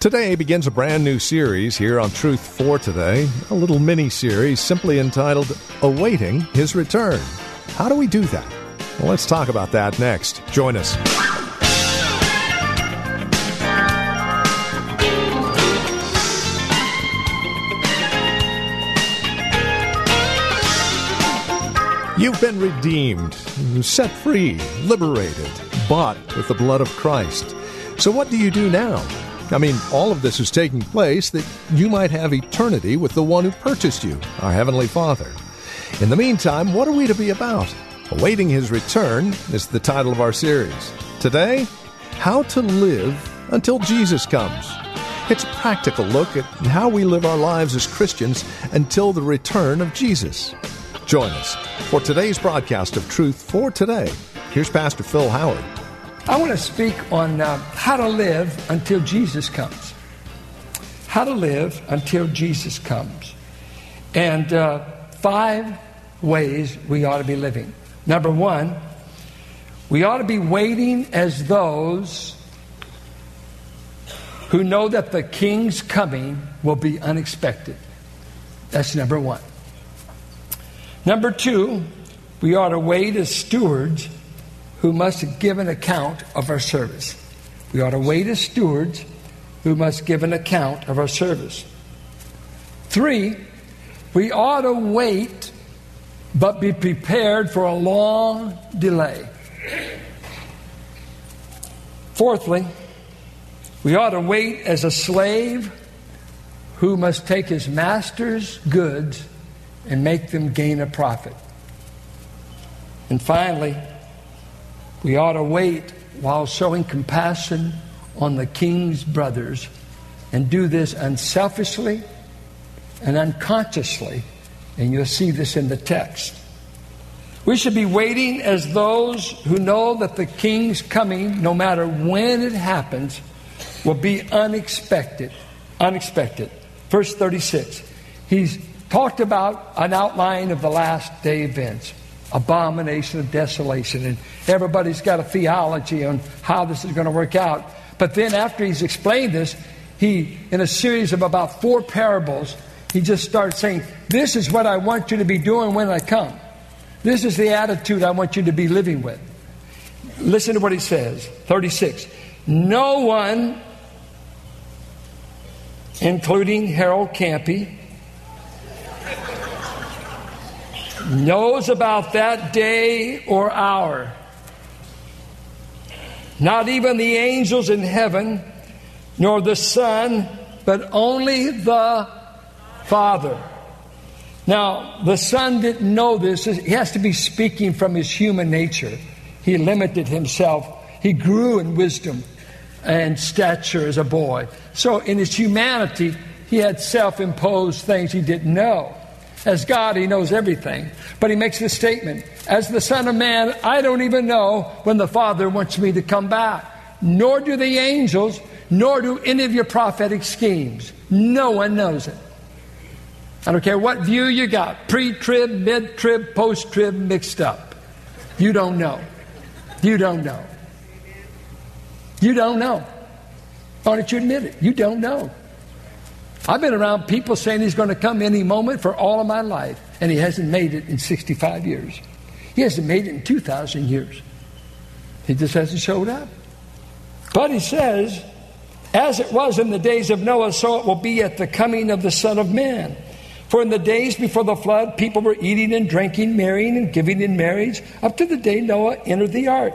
Today begins a brand new series here on Truth for Today, a little mini series simply entitled Awaiting His Return. How do we do that? Well, let's talk about that next. Join us. You've been redeemed, set free, liberated, bought with the blood of Christ. So, what do you do now? I mean, all of this is taking place that you might have eternity with the one who purchased you, our Heavenly Father. In the meantime, what are we to be about? Awaiting His return is the title of our series. Today, How to Live Until Jesus Comes. It's a practical look at how we live our lives as Christians until the return of Jesus. Join us for today's broadcast of Truth for Today. Here's Pastor Phil Howard. I want to speak on uh, how to live until Jesus comes. How to live until Jesus comes. And uh, five ways we ought to be living. Number one, we ought to be waiting as those who know that the king's coming will be unexpected. That's number one. Number two, we ought to wait as stewards who must give an account of our service. We ought to wait as stewards who must give an account of our service. Three, we ought to wait but be prepared for a long delay. Fourthly, we ought to wait as a slave who must take his master's goods and make them gain a profit. And finally, we ought to wait while showing compassion on the king's brothers and do this unselfishly and unconsciously. And you'll see this in the text. We should be waiting as those who know that the king's coming, no matter when it happens, will be unexpected. Unexpected. Verse 36. He's talked about an outline of the last day events abomination of desolation. And everybody's got a theology on how this is going to work out. But then, after he's explained this, he, in a series of about four parables, he just starts saying, This is what I want you to be doing when I come. This is the attitude I want you to be living with. Listen to what he says 36. No one, including Harold Camping, knows about that day or hour. Not even the angels in heaven, nor the Son, but only the Father. Now, the Son didn't know this. He has to be speaking from his human nature. He limited himself. He grew in wisdom and stature as a boy. So, in his humanity, he had self imposed things he didn't know. As God, He knows everything. But He makes this statement As the Son of Man, I don't even know when the Father wants me to come back. Nor do the angels, nor do any of your prophetic schemes. No one knows it. I don't care what view you got pre trib, mid trib, post trib, mixed up. You don't know. You don't know. You don't know. Why don't you admit it? You don't know. I've been around people saying he's going to come any moment for all of my life, and he hasn't made it in 65 years. He hasn't made it in 2,000 years. He just hasn't showed up. But he says, as it was in the days of Noah, so it will be at the coming of the Son of Man. For in the days before the flood, people were eating and drinking, marrying and giving in marriage, up to the day Noah entered the ark.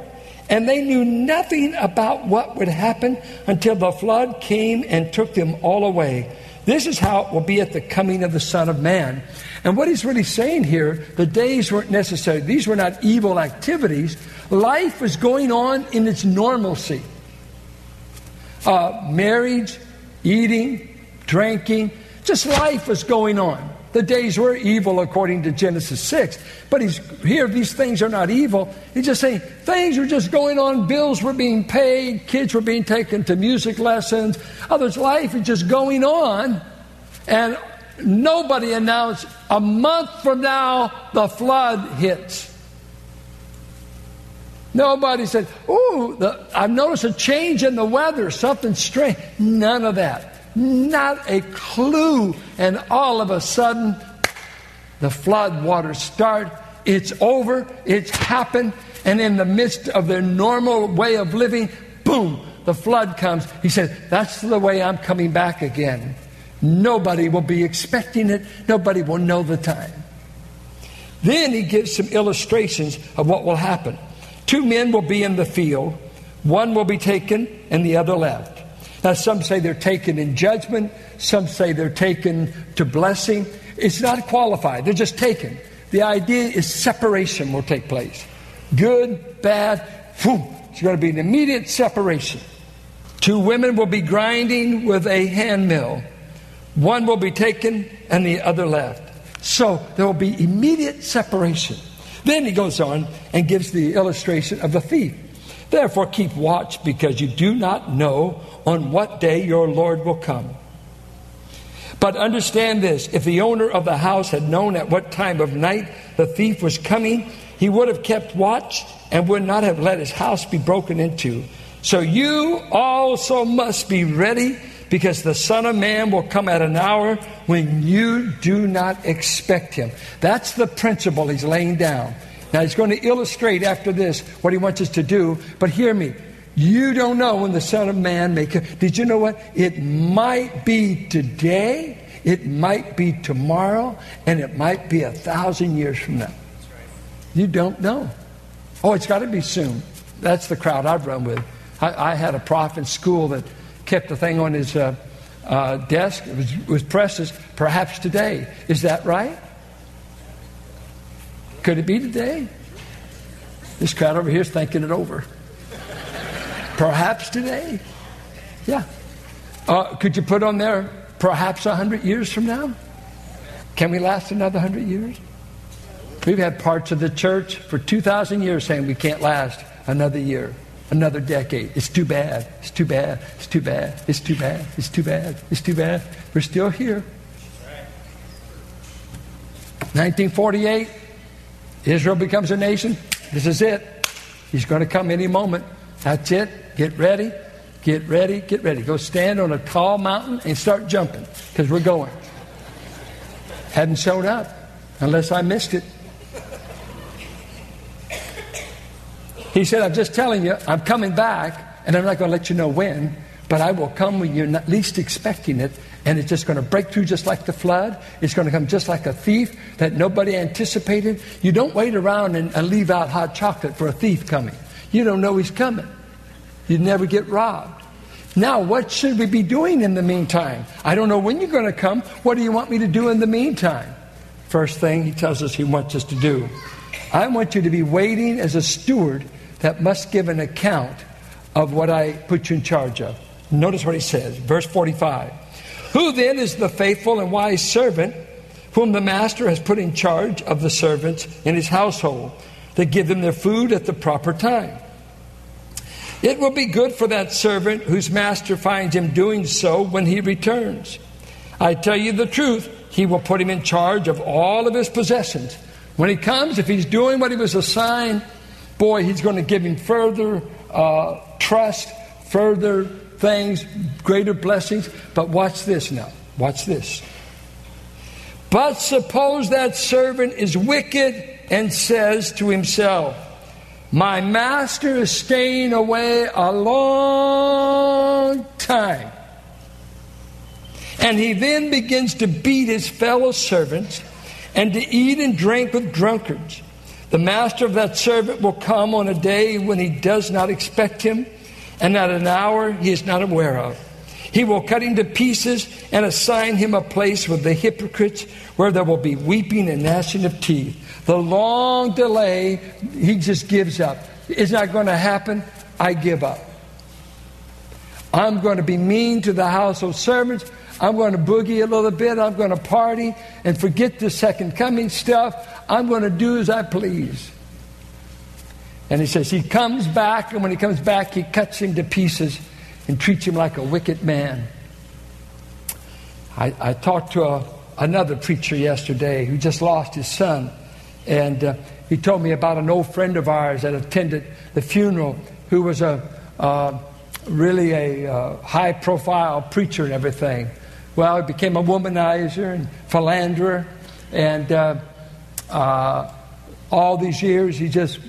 And they knew nothing about what would happen until the flood came and took them all away. This is how it will be at the coming of the Son of Man. And what he's really saying here, the days weren't necessary. These were not evil activities. Life was going on in its normalcy. Uh, marriage, eating, drinking, just life was going on. The days were evil according to Genesis 6. But he's here, these things are not evil. He's just saying things were just going on. Bills were being paid, kids were being taken to music lessons, others' life is just going on. And nobody announced a month from now the flood hits. Nobody said, Ooh, the, I've noticed a change in the weather, something strange. None of that. Not a clue. And all of a sudden, the flood waters start. It's over. It's happened. And in the midst of their normal way of living, boom, the flood comes. He said, That's the way I'm coming back again. Nobody will be expecting it, nobody will know the time. Then he gives some illustrations of what will happen. Two men will be in the field, one will be taken and the other left. Now, some say they're taken in judgment, some say they're taken to blessing. It's not qualified, they're just taken. The idea is separation will take place. Good, bad, whew, it's going to be an immediate separation. Two women will be grinding with a hand mill. One will be taken and the other left. So there will be immediate separation. Then he goes on and gives the illustration of the thief. Therefore, keep watch because you do not know on what day your Lord will come. But understand this if the owner of the house had known at what time of night the thief was coming, he would have kept watch and would not have let his house be broken into. So you also must be ready because the Son of Man will come at an hour when you do not expect him. That's the principle he's laying down. Now, he's going to illustrate after this what he wants us to do, but hear me. You don't know when the Son of Man may come. Did you know what? It might be today, it might be tomorrow, and it might be a thousand years from now. You don't know. Oh, it's got to be soon. That's the crowd I've run with. I, I had a prof in school that kept the thing on his uh, uh, desk. It was, it was. Perhaps today. Is that right? Could it be today? This crowd over here is thinking it over. Perhaps today. Yeah. Uh, could you put on there perhaps 100 years from now? Can we last another 100 years? We've had parts of the church for 2,000 years saying we can't last another year another decade. It's too bad. It's too bad. It's too bad. It's too bad. It's too bad. It's too bad. We're still here. 1948, Israel becomes a nation. This is it. He's going to come any moment. That's it. Get ready. Get ready. Get ready. Go stand on a tall mountain and start jumping because we're going. Hadn't showed up unless I missed it. He said, I'm just telling you, I'm coming back, and I'm not going to let you know when, but I will come when you're not least expecting it, and it's just going to break through just like the flood. It's going to come just like a thief that nobody anticipated. You don't wait around and, and leave out hot chocolate for a thief coming. You don't know he's coming. You'd never get robbed. Now, what should we be doing in the meantime? I don't know when you're going to come. What do you want me to do in the meantime? First thing he tells us he wants us to do I want you to be waiting as a steward that must give an account of what I put you in charge of. Notice what he says, verse 45. Who then is the faithful and wise servant whom the master has put in charge of the servants in his household to give them their food at the proper time? It will be good for that servant whose master finds him doing so when he returns. I tell you the truth, he will put him in charge of all of his possessions. When he comes, if he's doing what he was assigned, boy, he's going to give him further uh, trust, further things, greater blessings. But watch this now. Watch this. But suppose that servant is wicked and says to himself, My master is staying away a long time. And he then begins to beat his fellow servants and to eat and drink with drunkards the master of that servant will come on a day when he does not expect him and at an hour he is not aware of. He will cut him to pieces and assign him a place with the hypocrites where there will be weeping and gnashing of teeth. The long delay, he just gives up. It's not going to happen. I give up. I'm going to be mean to the household servants. I'm going to boogie a little bit. I'm going to party and forget the second coming stuff. I'm going to do as I please. And he says he comes back, and when he comes back, he cuts him to pieces and treats him like a wicked man. I, I talked to a, another preacher yesterday who just lost his son, and uh, he told me about an old friend of ours that attended the funeral who was a uh, really a uh, high profile preacher and everything. Well, he became a womanizer and philanderer, and uh, uh, all these years he just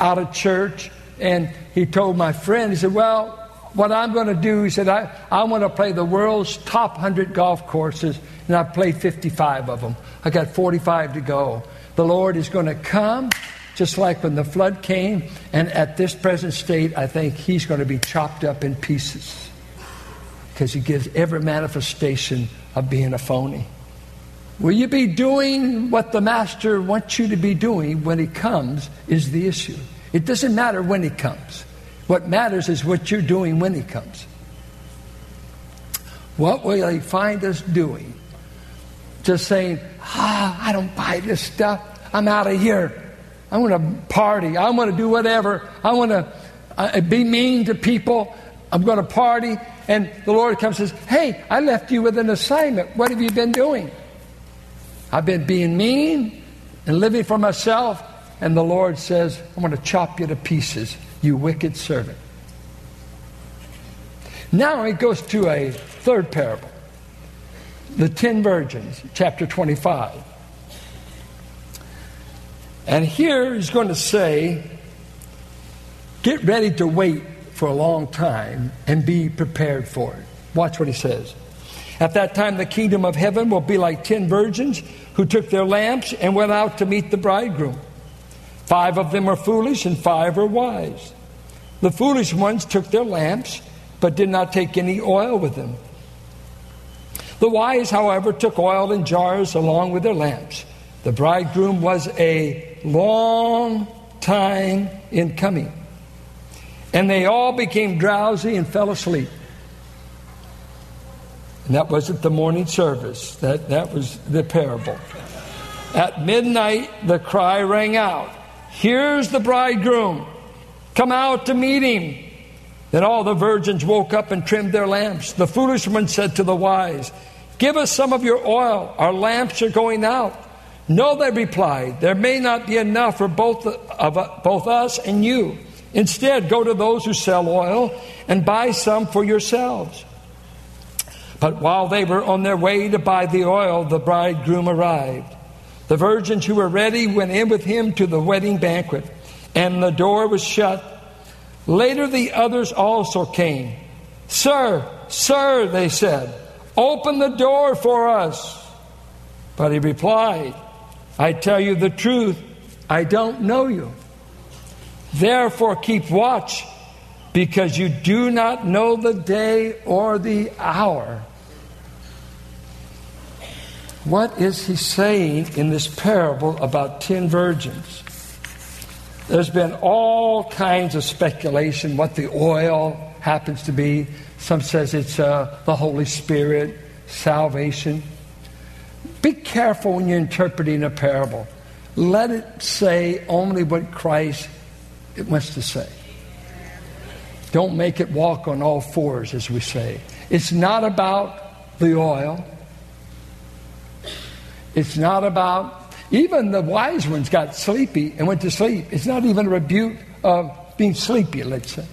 out of church. And he told my friend, he said, Well, what I'm going to do, he said, I, I want to play the world's top 100 golf courses, and I've played 55 of them. I got 45 to go. The Lord is going to come just like when the flood came, and at this present state, I think He's going to be chopped up in pieces because He gives every manifestation of being a phony. Will you be doing what the Master wants you to be doing when He comes? Is the issue. It doesn't matter when He comes. What matters is what you're doing when He comes. What will He find us doing? Just saying, ah, I don't buy this stuff. I'm out of here. I want to party. I want to do whatever. I want to uh, be mean to people. I'm going to party. And the Lord comes and says, Hey, I left you with an assignment. What have you been doing? I've been being mean and living for myself. And the Lord says, I'm going to chop you to pieces, you wicked servant. Now he goes to a third parable the ten virgins, chapter 25. And here he's going to say, get ready to wait for a long time and be prepared for it. Watch what he says. At that time, the kingdom of heaven will be like ten virgins who took their lamps and went out to meet the bridegroom. Five of them are foolish and five are wise. The foolish ones took their lamps, but did not take any oil with them. The wise, however, took oil in jars along with their lamps. The bridegroom was a long time in coming. And they all became drowsy and fell asleep. And that wasn't the morning service, that, that was the parable. At midnight, the cry rang out Here's the bridegroom. Come out to meet him. Then all the virgins woke up and trimmed their lamps. The foolish one said to the wise, Give us some of your oil. Our lamps are going out. No, they replied, there may not be enough for both, of, both us and you. Instead, go to those who sell oil and buy some for yourselves. But while they were on their way to buy the oil, the bridegroom arrived. The virgins who were ready went in with him to the wedding banquet, and the door was shut. Later, the others also came. Sir, sir, they said, open the door for us. But he replied, I tell you the truth, I don't know you. Therefore, keep watch, because you do not know the day or the hour. What is he saying in this parable about ten virgins? There's been all kinds of speculation what the oil happens to be. Some says it's uh, the Holy Spirit, salvation. Be careful when you're interpreting a parable. Let it say only what Christ wants to say. Don't make it walk on all fours, as we say. It's not about the oil. It's not about, even the wise ones got sleepy and went to sleep. It's not even a rebuke of being sleepy, let's say.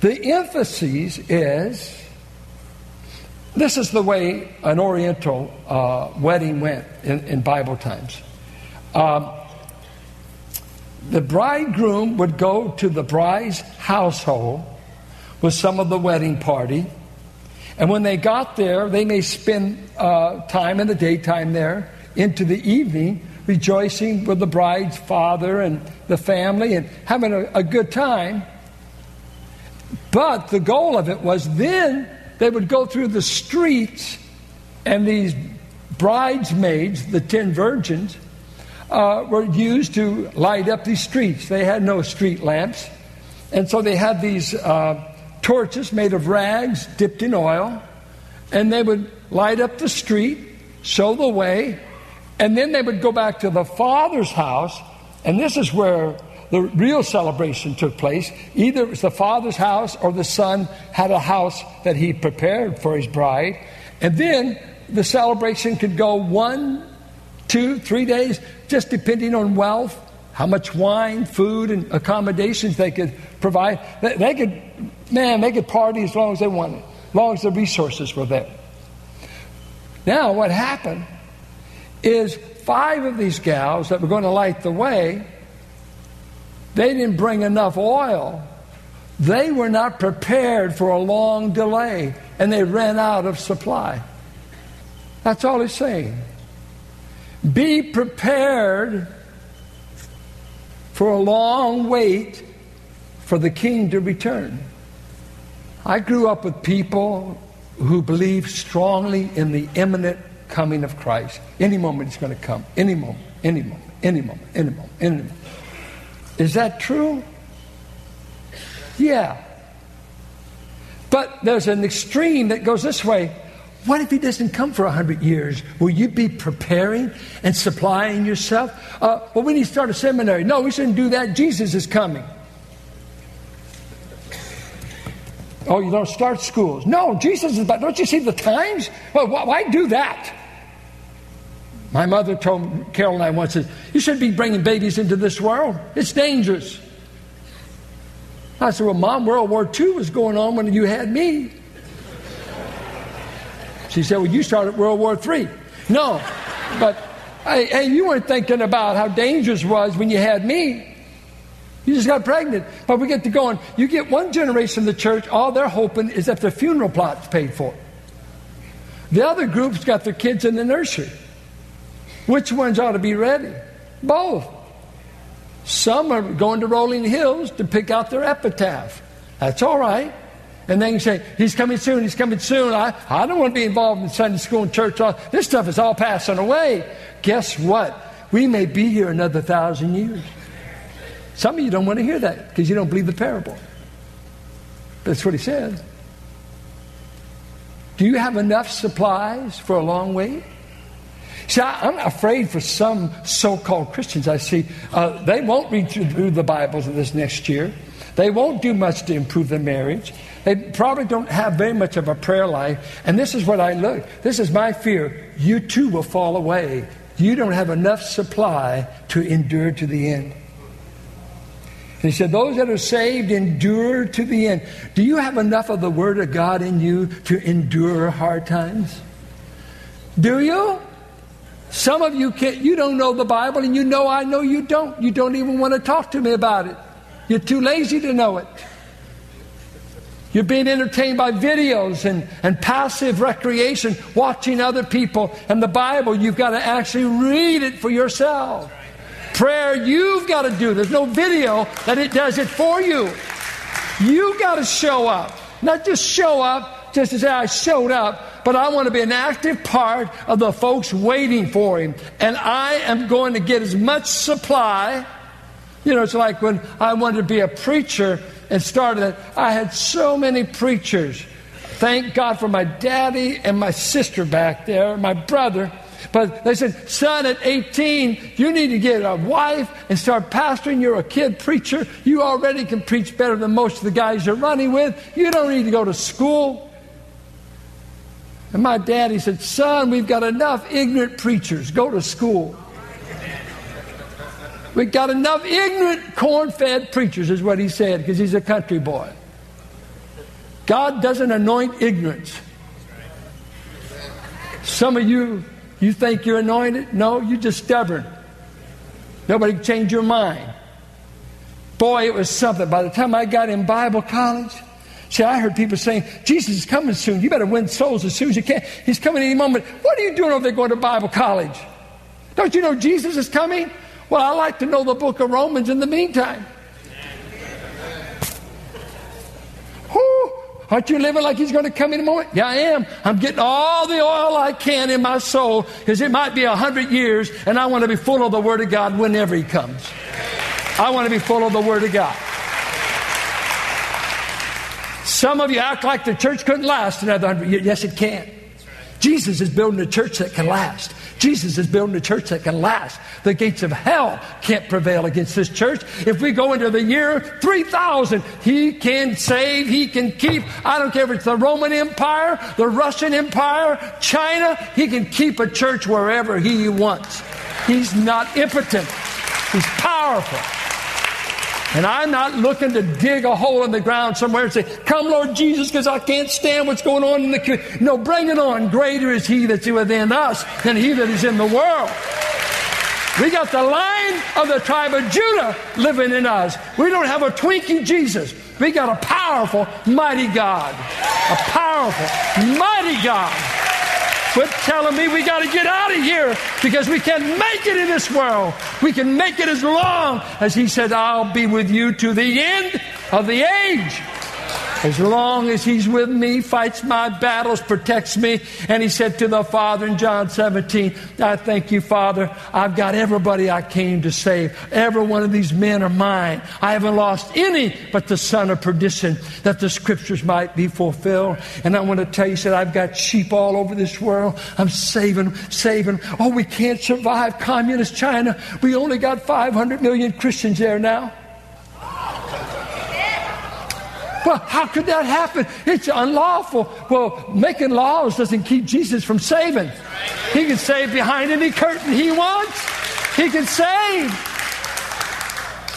The emphasis is this is the way an Oriental uh, wedding went in, in Bible times. Um, the bridegroom would go to the bride's household with some of the wedding party. And when they got there, they may spend uh, time in the daytime there into the evening, rejoicing with the bride's father and the family and having a, a good time. But the goal of it was then they would go through the streets, and these bridesmaids, the ten virgins, uh, were used to light up these streets. They had no street lamps, and so they had these uh, torches made of rags dipped in oil, and they would light up the street, show the way, and then they would go back to the Father's house, and this is where the real celebration took place. Either it was the Father's house or the Son had a house that he prepared for his bride. And then the celebration could go one, two, three days, just depending on wealth, how much wine, food, and accommodations they could provide. They, could, man, they could party as long as they wanted, as long as the resources were there. Now, what happened is five of these gals that were going to light the way, they didn't bring enough oil. They were not prepared for a long delay, and they ran out of supply. That's all he's saying. Be prepared for a long wait for the king to return. I grew up with people who believed strongly in the imminent coming of Christ. Any moment he's going to come. Any moment, any moment, any moment, any moment, any moment. Is that true? Yeah. But there's an extreme that goes this way. What if he doesn't come for 100 years? Will you be preparing and supplying yourself? Uh, well, we need to start a seminary. No, we shouldn't do that. Jesus is coming. Oh, you don't start schools. No, Jesus is about. Don't you see the times? Well, why do that? My mother told Carol and I once, You shouldn't be bringing babies into this world. It's dangerous. I said, Well, Mom, World War II was going on when you had me. She said, Well, you started World War III. No, but hey, hey, you weren't thinking about how dangerous was when you had me. You just got pregnant. But we get to going. You get one generation of the church, all they're hoping is that their funeral plot's paid for. The other group's got their kids in the nursery. Which ones ought to be ready? Both. Some are going to Rolling Hills to pick out their epitaph. That's all right. And then you say, He's coming soon, He's coming soon. I, I don't want to be involved in Sunday school and church. This stuff is all passing away. Guess what? We may be here another thousand years. Some of you don't want to hear that because you don't believe the parable. That's what he said. Do you have enough supplies for a long wait? See, I, am afraid for some so called Christians I see, uh, they won't read through the Bibles this next year. They won't do much to improve their marriage. They probably don't have very much of a prayer life. And this is what I look. This is my fear. You too will fall away. You don't have enough supply to endure to the end. And he said, Those that are saved endure to the end. Do you have enough of the Word of God in you to endure hard times? Do you? Some of you can't, you don't know the Bible, and you know I know you don't. You don't even want to talk to me about it. You're too lazy to know it. You're being entertained by videos and, and passive recreation, watching other people. And the Bible, you've got to actually read it for yourself. Prayer, you've got to do. There's no video that it does it for you. You've got to show up. Not just show up, just to say, I showed up, but I want to be an active part of the folks waiting for Him. And I am going to get as much supply. You know, it's like when I wanted to be a preacher and started it, I had so many preachers. Thank God for my daddy and my sister back there, my brother. But they said, son, at 18, you need to get a wife and start pastoring. You're a kid preacher. You already can preach better than most of the guys you're running with. You don't need to go to school. And my daddy said, son, we've got enough ignorant preachers. Go to school. We've got enough ignorant, corn fed preachers, is what he said, because he's a country boy. God doesn't anoint ignorance. Some of you, you think you're anointed? No, you're just stubborn. Nobody can change your mind. Boy, it was something. By the time I got in Bible college, see, I heard people saying, Jesus is coming soon. You better win souls as soon as you can. He's coming any moment. What are you doing over there going to Bible college? Don't you know Jesus is coming? Well, I like to know the book of Romans in the meantime. Whew. Aren't you living like he's going to come in a moment? Yeah, I am. I'm getting all the oil I can in my soul because it might be a hundred years and I want to be full of the Word of God whenever he comes. I want to be full of the Word of God. Some of you act like the church couldn't last another hundred years. Yes, it can. Jesus is building a church that can last. Jesus is building a church that can last. The gates of hell can't prevail against this church. If we go into the year 3000, He can save, He can keep. I don't care if it's the Roman Empire, the Russian Empire, China, He can keep a church wherever He wants. He's not impotent, He's powerful. And I'm not looking to dig a hole in the ground somewhere and say, Come, Lord Jesus, because I can't stand what's going on in the community. No, bring it on. Greater is He that's within us than He that is in the world. We got the line of the tribe of Judah living in us. We don't have a Twinkie Jesus. We got a powerful, mighty God. A powerful, mighty God. Quit telling me we got to get out of here because we can't make it in this world. We can make it as long as He said, I'll be with you to the end of the age. As long as he's with me, fights my battles, protects me. And he said to the Father in John 17, I thank you, Father. I've got everybody I came to save. Every one of these men are mine. I haven't lost any but the son of perdition, that the scriptures might be fulfilled. And I want to tell you, said, I've got sheep all over this world. I'm saving, saving. Oh, we can't survive communist China. We only got 500 million Christians there now. Well, how could that happen? It's unlawful. Well, making laws doesn't keep Jesus from saving. He can save behind any curtain he wants. He can save.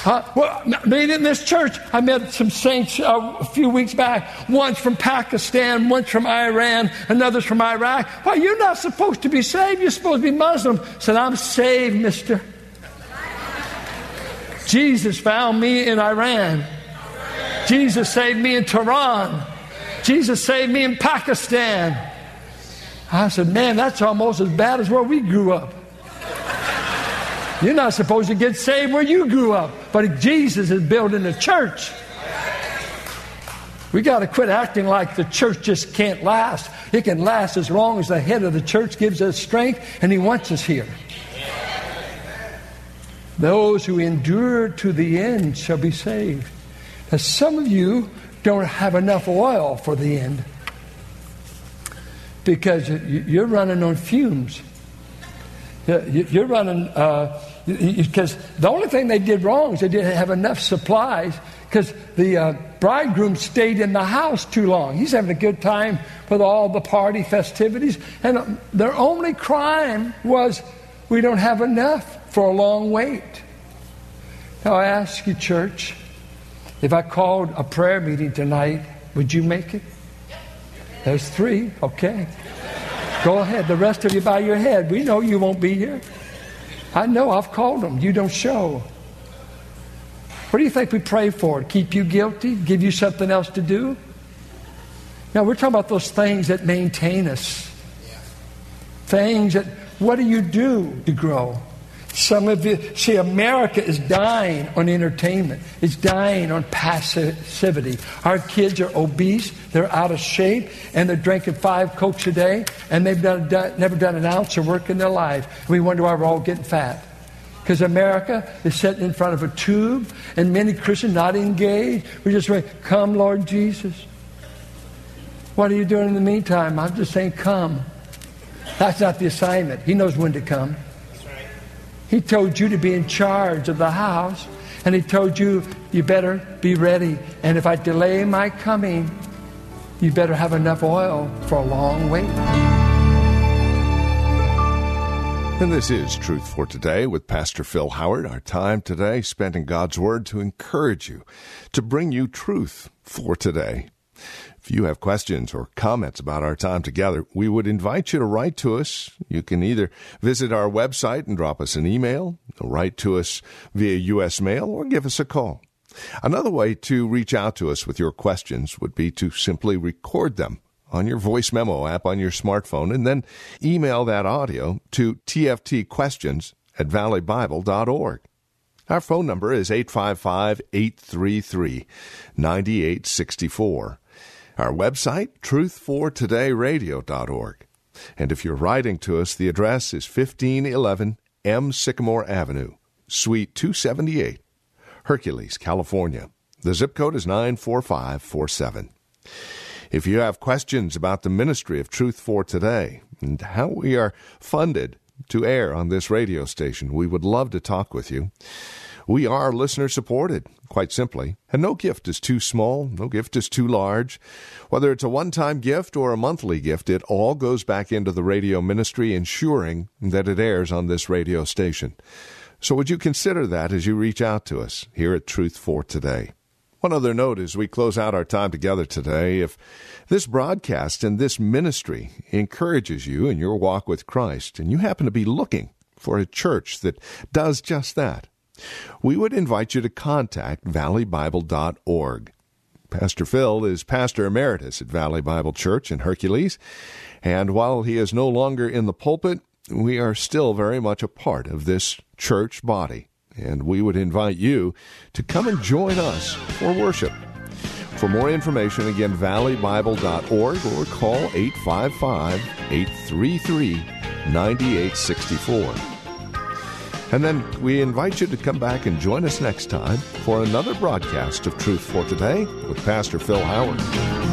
Uh, well, being in this church, I met some saints uh, a few weeks back. One's from Pakistan, one's from Iran, another's from Iraq. Well, you're not supposed to be saved. You're supposed to be Muslim. Said, I'm saved, mister. Jesus found me in Iran. Jesus saved me in Tehran. Jesus saved me in Pakistan. I said, man, that's almost as bad as where we grew up. You're not supposed to get saved where you grew up, but Jesus is building a church. We got to quit acting like the church just can't last. It can last as long as the head of the church gives us strength and he wants us here. Those who endure to the end shall be saved. Now, some of you don't have enough oil for the end because you're running on fumes. You're running because uh, the only thing they did wrong is they didn't have enough supplies because the uh, bridegroom stayed in the house too long. He's having a good time with all the party festivities, and uh, their only crime was we don't have enough for a long wait. Now I ask you, church, if I called a prayer meeting tonight, would you make it? There's three. Okay. Go ahead. The rest of you bow your head. We know you won't be here. I know I've called them. You don't show. What do you think we pray for? Keep you guilty? Give you something else to do? Now, we're talking about those things that maintain us. Things that, what do you do to grow? Some of you see, America is dying on entertainment. It's dying on passivity. Our kids are obese, they're out of shape, and they're drinking five cokes a day, and they've done, done, never done an ounce of work in their life. We wonder why we're all getting fat. Because America is sitting in front of a tube, and many Christians not engaged. We just say, "Come, Lord Jesus." What are you doing in the meantime? I'm just saying, "Come." That's not the assignment. He knows when to come. He told you to be in charge of the house, and He told you, you better be ready. And if I delay my coming, you better have enough oil for a long wait. And this is Truth for Today with Pastor Phil Howard. Our time today spent in God's Word to encourage you, to bring you truth for today. If you have questions or comments about our time together, we would invite you to write to us. You can either visit our website and drop us an email, write to us via U.S. mail, or give us a call. Another way to reach out to us with your questions would be to simply record them on your voice memo app on your smartphone and then email that audio to tftquestions at valleybible.org. Our phone number is 855 833 9864. Our website, truthfortodayradio.org. And if you're writing to us, the address is 1511 M. Sycamore Avenue, Suite 278, Hercules, California. The zip code is 94547. If you have questions about the ministry of Truth for Today and how we are funded to air on this radio station, we would love to talk with you. We are listener supported, quite simply, and no gift is too small, no gift is too large. Whether it's a one time gift or a monthly gift, it all goes back into the radio ministry, ensuring that it airs on this radio station. So, would you consider that as you reach out to us here at Truth for Today? One other note as we close out our time together today if this broadcast and this ministry encourages you in your walk with Christ, and you happen to be looking for a church that does just that, we would invite you to contact valleybible.org. Pastor Phil is pastor emeritus at Valley Bible Church in Hercules, and while he is no longer in the pulpit, we are still very much a part of this church body, and we would invite you to come and join us for worship. For more information, again, valleybible.org or call 855 833 9864. And then we invite you to come back and join us next time for another broadcast of Truth for Today with Pastor Phil Howard.